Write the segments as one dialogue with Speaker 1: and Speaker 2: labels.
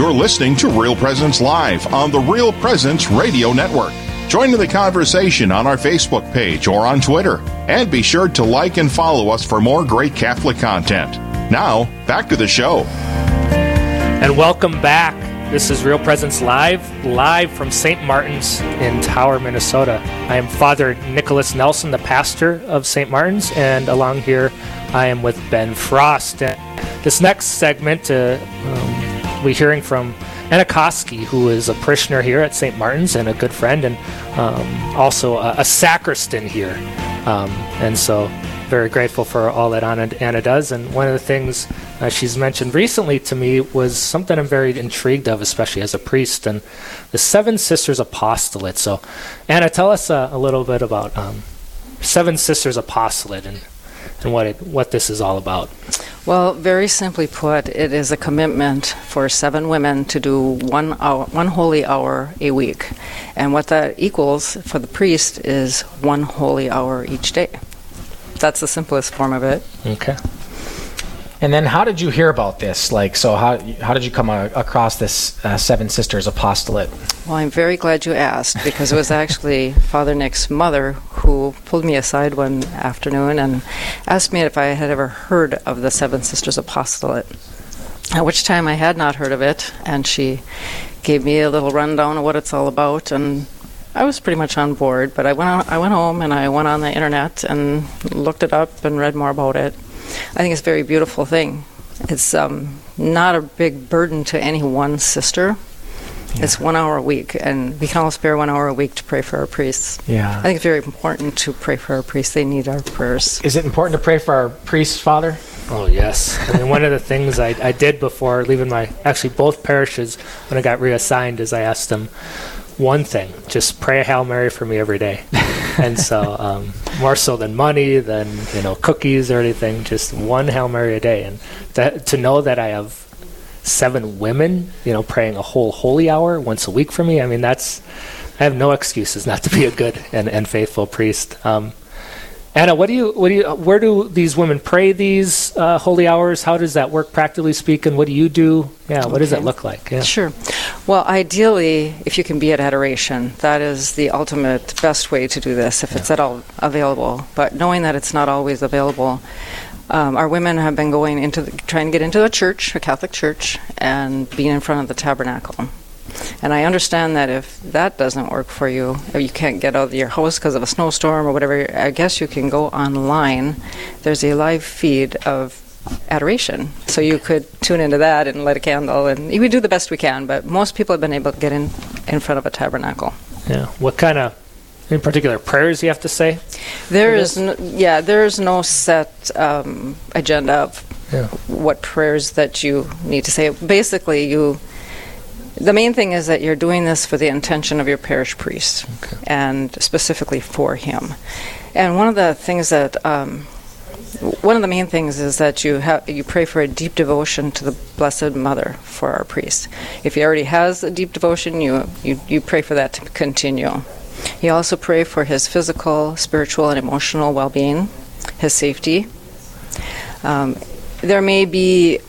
Speaker 1: You're listening to Real Presence Live on the Real Presence Radio Network. Join in the conversation on our Facebook page or on Twitter. And be sure to like and follow us for more great Catholic content. Now, back to the show.
Speaker 2: And welcome back. This is Real Presence Live, live from St. Martin's in Tower, Minnesota. I am Father Nicholas Nelson, the pastor of St. Martin's, and along here I am with Ben Frost. And this next segment, uh, um, we're hearing from Anna Koski, who is a parishioner here at St. Martin's and a good friend, and um, also a, a, sacristan here. Um, and so, very grateful for all that Anna, Anna does. And one of the things uh, she's mentioned recently to me was something I'm very intrigued of, especially as a priest, and the Seven Sisters Apostolate. So, Anna, tell us uh, a little bit about um, Seven Sisters Apostolate and and what it, what this is all about.
Speaker 3: Well, very simply put, it is a commitment for seven women to do one hour, one holy hour a week, and what that equals for the priest is one holy hour each day. That's the simplest form of it.
Speaker 2: Okay.
Speaker 4: And then, how did you hear about this? Like, so how how did you come across this uh, Seven Sisters apostolate?
Speaker 3: Well, I'm very glad you asked because it was actually Father Nick's mother who pulled me aside one afternoon and asked me if I had ever heard of the Seven Sisters apostolate. At which time I had not heard of it, and she gave me a little rundown of what it's all about, and I was pretty much on board. But I went on, I went home and I went on the internet and looked it up and read more about it I think it's a very beautiful thing. It's um, not a big burden to any one sister. Yeah. It's one hour a week, and we can all spare one hour a week to pray for our priests.
Speaker 4: Yeah,
Speaker 3: I think it's very important to pray for our priests. They need our prayers.
Speaker 4: Is it important to pray for our priests, Father?
Speaker 2: Oh yes. I mean, one of the things I, I did before leaving my actually both parishes when I got reassigned is I asked them one thing: just pray a Hail Mary for me every day. and so um, more so than money, than you know cookies or anything, just one Hail Mary a day, and that, to know that I have seven women, you know, praying a whole holy hour once a week for me. I mean, that's I have no excuses not to be a good and, and faithful priest. Um, Anna, what do you, what do you, where do these women pray these uh, holy hours? How does that work, practically speaking? What do you do? Yeah, what okay. does that look like? Yeah.
Speaker 3: Sure. Well, ideally, if you can be at adoration, that is the ultimate best way to do this, if yeah. it's at all available. But knowing that it's not always available, um, our women have been going into the, trying to get into a church, a Catholic church, and being in front of the tabernacle. And I understand that if that doesn't work for you, if you can't get out of your house because of a snowstorm or whatever, I guess you can go online. There's a live feed of adoration. So you could tune into that and light a candle, and we do the best we can. But most people have been able to get in in front of a tabernacle.
Speaker 2: Yeah. What kind of, in particular, prayers you have to say?
Speaker 3: There is, no, yeah, there is no set um, agenda of yeah. what prayers that you need to say. Basically, you the main thing is that you're doing this for the intention of your parish priest okay. and specifically for him. And one of the things that um, one of the main things is that you have you pray for a deep devotion to the Blessed Mother for our priest. If he already has a deep devotion, you you, you pray for that to continue. You also pray for his physical, spiritual, and emotional well-being, his safety. Um, there may be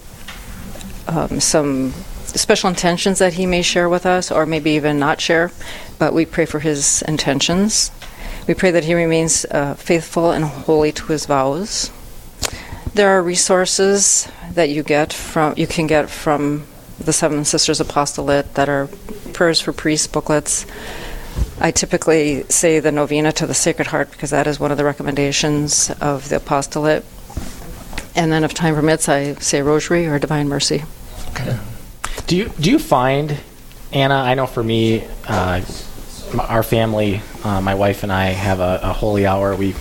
Speaker 3: um, some special intentions that he may share with us, or maybe even not share, but we pray for his intentions. We pray that he remains uh, faithful and holy to his vows. There are resources that you get from you can get from the Seven Sisters Apostolate that are prayers for priests booklets. I typically say the novena to the Sacred Heart because that is one of the recommendations of the apostolate. And then, if time permits, I say Rosary or Divine Mercy.
Speaker 4: Okay. Do you do you find, Anna? I know for me, uh, our family, uh, my wife and I have a, a holy hour. We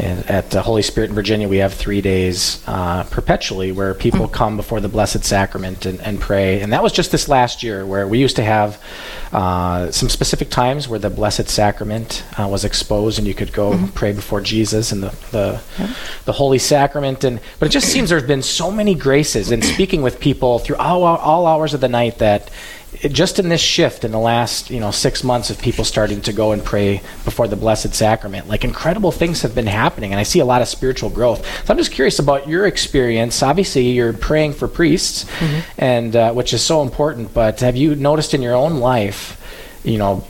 Speaker 4: at the Holy Spirit in Virginia, we have three days uh, perpetually where people mm. come before the Blessed Sacrament and, and, pray. And that was just this last year where we used to have uh, some specific times where the Blessed Sacrament uh, was exposed and you could go mm-hmm. pray before Jesus and the, the, yeah. the, Holy Sacrament. And But it just seems there have been so many graces and speaking with people through all, all hours of the night that it, just in this shift in the last you know six months of people starting to go and pray before the Blessed Sacrament, like incredible things have been happening, and I see a lot of spiritual growth. So I'm just curious about your experience. Obviously, you're praying for priests, mm-hmm. and uh, which is so important. But have you noticed in your own life, you know,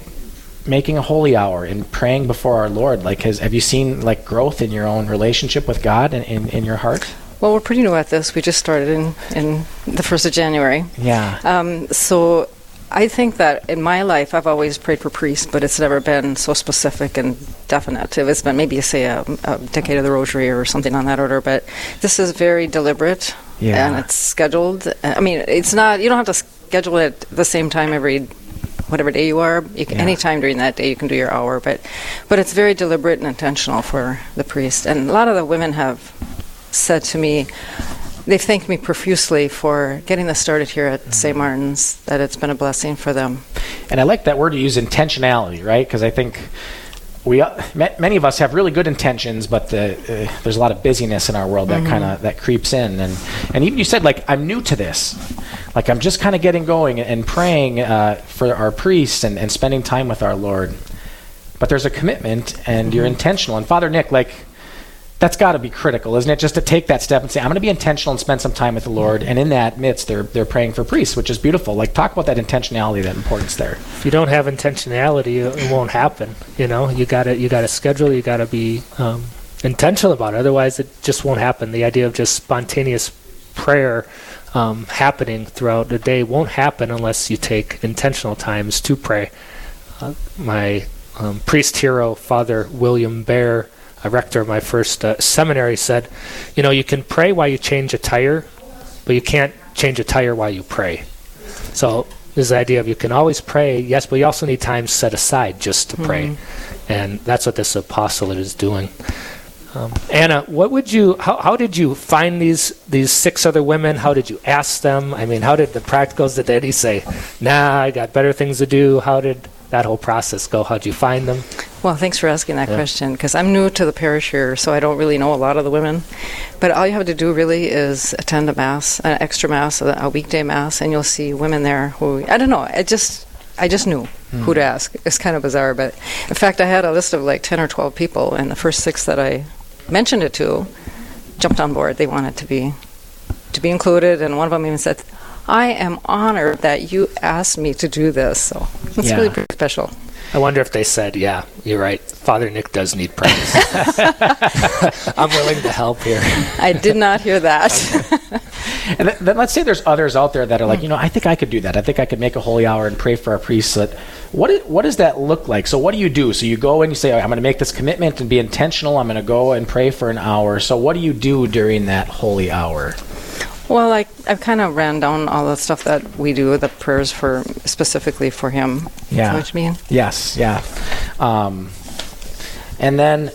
Speaker 4: making a holy hour and praying before our Lord? Like, has have you seen like growth in your own relationship with God and in, in your heart?
Speaker 3: Well, we're pretty new at this. We just started in, in the 1st of January.
Speaker 4: Yeah.
Speaker 3: Um, so I think that in my life, I've always prayed for priests, but it's never been so specific and definitive. It's been maybe, say, a, a decade of the rosary or something on that order, but this is very deliberate yeah. and it's scheduled. I mean, it's not, you don't have to schedule it the same time every whatever day you are. You can, yeah. Any time during that day, you can do your hour, but but it's very deliberate and intentional for the priest. And a lot of the women have said to me, they've thanked me profusely for getting this started here at mm-hmm. St. Martin's, that it's been a blessing for them.
Speaker 4: And I like that word you use, intentionality, right? Because I think we uh, many of us have really good intentions, but the, uh, there's a lot of busyness in our world that mm-hmm. kind of that creeps in, and and even you said like I'm new to this, like I'm just kind of getting going and praying uh, for our priests and, and spending time with our Lord, but there's a commitment and mm-hmm. you're intentional. And Father Nick, like that's got to be critical, isn't it? Just to take that step and say, I'm going to be intentional and spend some time with the Lord. And in that midst, they're they're praying for priests, which is beautiful. Like talk about that intentionality, that importance there.
Speaker 2: If you don't have intentionality, it won't happen. You know, you got to you got to schedule. You got to be um, intentional about it. Otherwise, it just won't happen. The idea of just spontaneous prayer um, happening throughout the day won't happen unless you take intentional times to pray. Uh, my um, priest hero, Father William Baer a rector of my first uh, seminary said, you know, you can pray while you change a tire, but you can't change a tire while you pray. So there's the idea of you can always pray, yes, but you also need time set aside just to pray. Mm-hmm. And that's what this apostolate is doing. Um, Anna, what would you? How, how did you find these these six other women? How did you ask them? I mean, how did the practicals? Did he say, "Nah, I got better things to do"? How did that whole process go? How'd you find them?
Speaker 3: Well, thanks for asking that yeah. question because I'm new to the parish here, so I don't really know a lot of the women. But all you have to do really is attend a mass, an extra mass, a, a weekday mass, and you'll see women there who I don't know. I just I just knew mm. who to ask. It's kind of bizarre, but in fact, I had a list of like ten or twelve people, and the first six that I mentioned it to jumped on board. They wanted to be to be included, and one of them even said, I am honored that you asked me to do this. So it's yeah. really pretty special.
Speaker 2: I wonder if they said, "Yeah, you're right. Father Nick does need praise. I'm willing to help here."
Speaker 3: I did not hear that.
Speaker 4: and then let's say there's others out there that are like, hmm. you know, I think I could do that. I think I could make a holy hour and pray for our priests. That what is, what does that look like? So what do you do? So you go and you say, I'm going to make this commitment and be intentional. I'm going to go and pray for an hour. So what do you do during that holy hour?
Speaker 3: Well, I, I've kind of ran down all the stuff that we do, the prayers for specifically for him.
Speaker 4: Yeah.
Speaker 3: What you mean?
Speaker 4: Yes, yeah. Um, and then,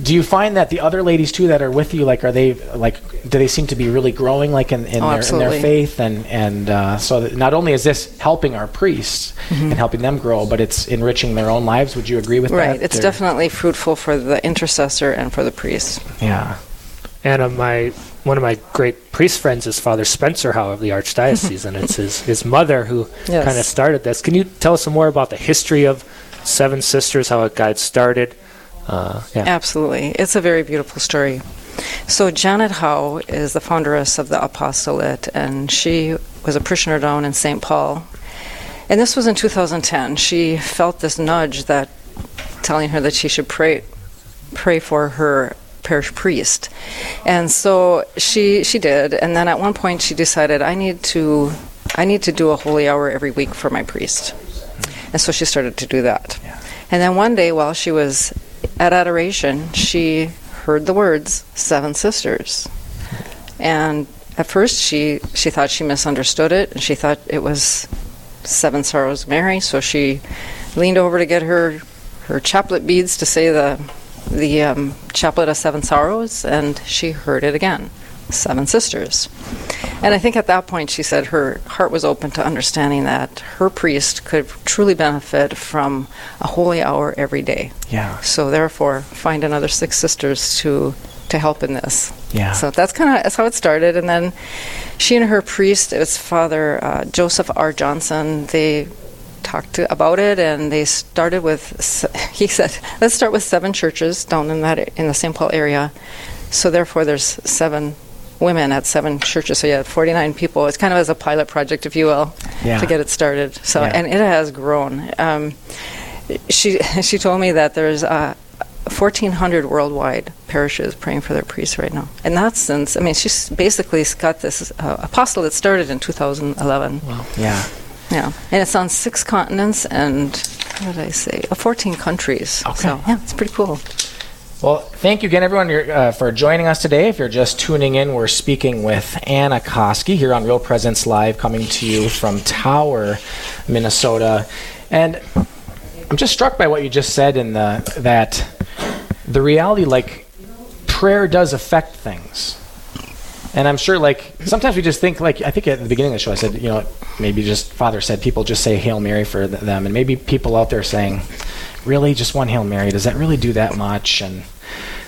Speaker 4: do you find that the other ladies too that are with you, like, are they like, do they seem to be really growing, like, in, in, oh, their, in their faith, and and uh, so not only is this helping our priests mm-hmm. and helping them grow, but it's enriching their own lives. Would you agree with
Speaker 3: right.
Speaker 4: that?
Speaker 3: Right. It's or? definitely fruitful for the intercessor and for the priest.
Speaker 4: Yeah.
Speaker 2: And uh, my one of my great priest friends is Father Spencer Howe of the Archdiocese, and it's his, his mother who yes. kind of started this. Can you tell us some more about the history of Seven Sisters, how it got started?
Speaker 3: Uh, yeah. Absolutely. It's a very beautiful story. So, Janet Howe is the founderess of the apostolate, and she was a parishioner down in St. Paul. And this was in 2010. She felt this nudge that telling her that she should pray pray for her parish priest. And so she she did, and then at one point she decided I need to I need to do a holy hour every week for my priest. And so she started to do that. Yeah. And then one day while she was at adoration, she heard the words seven sisters. And at first she she thought she misunderstood it and she thought it was seven sorrows Mary, so she leaned over to get her her chaplet beads to say the the um, Chaplet of Seven Sorrows, and she heard it again Seven Sisters. And I think at that point she said her heart was open to understanding that her priest could truly benefit from a holy hour every day.
Speaker 4: Yeah.
Speaker 3: So therefore, find another six sisters to to help in this.
Speaker 4: Yeah.
Speaker 3: So that's kind of that's how it started, and then she and her priest, it's Father uh, Joseph R. Johnson. They talked to, about it, and they started with. He said, "Let's start with seven churches down in that in the St. Paul area." So therefore, there's seven women at seven churches. So you had 49 people. It's kind of as a pilot project, if you will,
Speaker 4: Yeah.
Speaker 3: to get it started. So
Speaker 4: Yeah.
Speaker 3: and it has grown. Um, she she told me that there's uh, 1,400 worldwide parishes praying for their priests right now, and that's since I mean she's basically got this uh, apostle that started in 2011. Wow.
Speaker 4: Yeah.
Speaker 3: Yeah, and it's on six continents and what did I say? Uh, 14 countries.
Speaker 4: Okay.
Speaker 3: So yeah, it's pretty cool.
Speaker 4: Well, thank you again, everyone, uh, for joining us today. If you're just tuning in, we're speaking with Anna Koski here on Real Presence Live, coming to you from Tower, Minnesota. And I'm just struck by what you just said in the that the reality, like prayer, does affect things. And I'm sure, like sometimes we just think, like I think at the beginning of the show, I said, you know, maybe just Father said people just say Hail Mary for th- them, and maybe people out there saying, really, just one Hail Mary, does that really do that much? And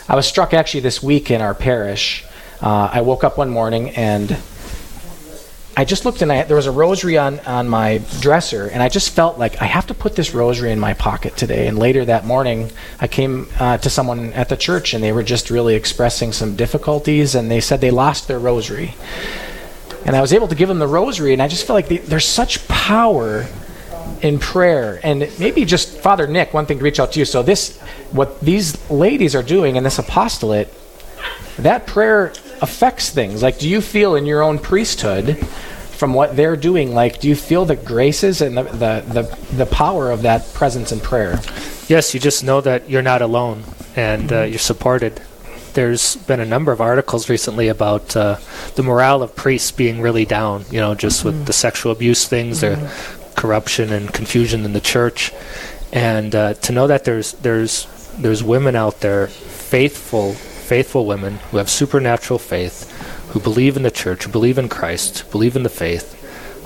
Speaker 4: I was struck actually this week in our parish. Uh, I woke up one morning and I just looked and I, there was a rosary on, on my dresser, and I just felt like I have to put this rosary in my pocket today. And later that morning, I came uh, to someone at the church, and they were just really expressing some difficulties, and they said they lost their rosary. And I was able to give them the rosary, and I just feel like the, there's such power in prayer. And maybe just Father Nick, one thing to reach out to you. So this, what these ladies are doing in this apostolate, that prayer affects things. Like, do you feel in your own priesthood, from what they're doing, like, do you feel the graces and the the the, the power of that presence in prayer?
Speaker 2: Yes, you just know that you're not alone and uh, you're supported. There's been a number of articles recently about uh, the morale of priests being really down, you know, just with the sexual abuse things, the corruption and confusion in the church. And uh, to know that there's, there's, there's women out there, faithful, faithful women who have supernatural faith, who believe in the church, who believe in Christ, who believe in the faith,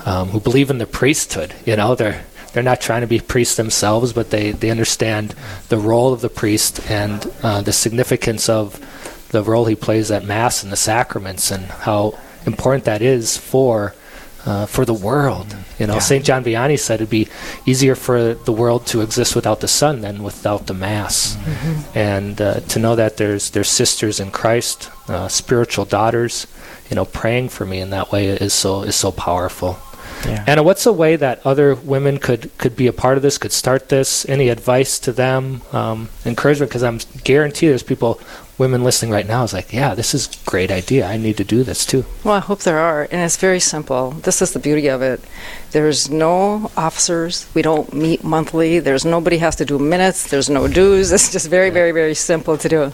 Speaker 2: um, who believe in the priesthood. You know, they're they're not trying to be priests themselves, but they, they understand the role of the priest and uh, the significance of the role he plays at Mass and the sacraments and how important that is for uh, for the world. You know,
Speaker 4: Yeah.
Speaker 2: St. John Vianney said it'd be easier for the world to exist without the sun than without the Mass. And uh, to know that there's there's sisters in Christ, uh, spiritual daughters, you know, praying for me in that way is so is so powerful.
Speaker 4: Yeah.
Speaker 2: Anna, what's a way that other women could, could be a part of this, could start this? Any advice to them? Um, encouragement? Because I'm guarantee there's people, women listening right now, is like, yeah, this is a great idea. I need to do this too.
Speaker 3: Well, I hope there are, and it's very simple. This is the beauty of it. There's no officers. We don't meet monthly. There's nobody has to do minutes. There's no dues. It's just very, very, very simple to do.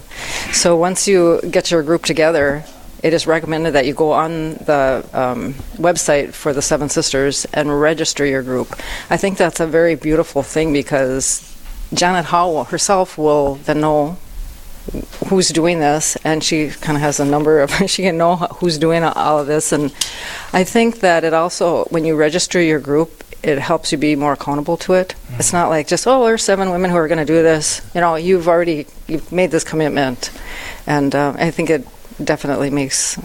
Speaker 3: So once you get your group together, it is recommended that you go on the um, website for the Seven Sisters and register your group. I think that's a very beautiful thing because Janet Howell herself will then know who's doing this, and she kind of has a number of, she can know who's doing all of this. And I think that it also, when you register your group, it helps you be more accountable to it. It's not like just, oh, there's seven women who are going to do this. You know, you've already you've made this commitment, and uh, I think it definitely makes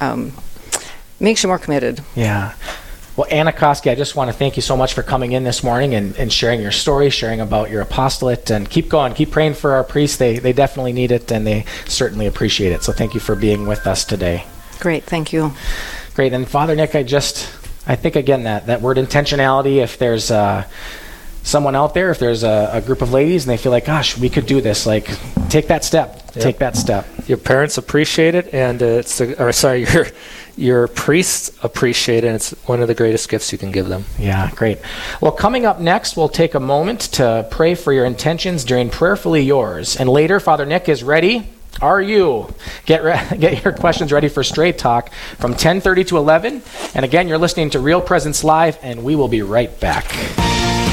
Speaker 3: um, makes you more committed.
Speaker 4: Yeah. Well, Anna Koski, I just want to thank you so much for coming in this morning and, and sharing your story, sharing about your apostolate, and keep going. Keep praying for our priests. They, they definitely need it, and they certainly appreciate it. So thank you for being with us today.
Speaker 3: Great, thank you.
Speaker 4: Great. And Father Nick, I just, I think again that, that word intentionality, if there's uh, someone out there, if there's a, a group of ladies and they feel like, gosh, we could do this, like, take that step. Take that step.
Speaker 2: Your parents appreciate it, and uh, it's a, or sorry, your your priests appreciate it. And it's one of the greatest gifts you can give them.
Speaker 4: Yeah, great. Well, coming up next, we'll take a moment to pray for your intentions during Prayerfully Yours. And later, Father Nick is ready. Are you? Get re- get your questions ready for Straight Talk from 10:30 to 11. And again, you're listening to Real Presence Live, and we will be right back.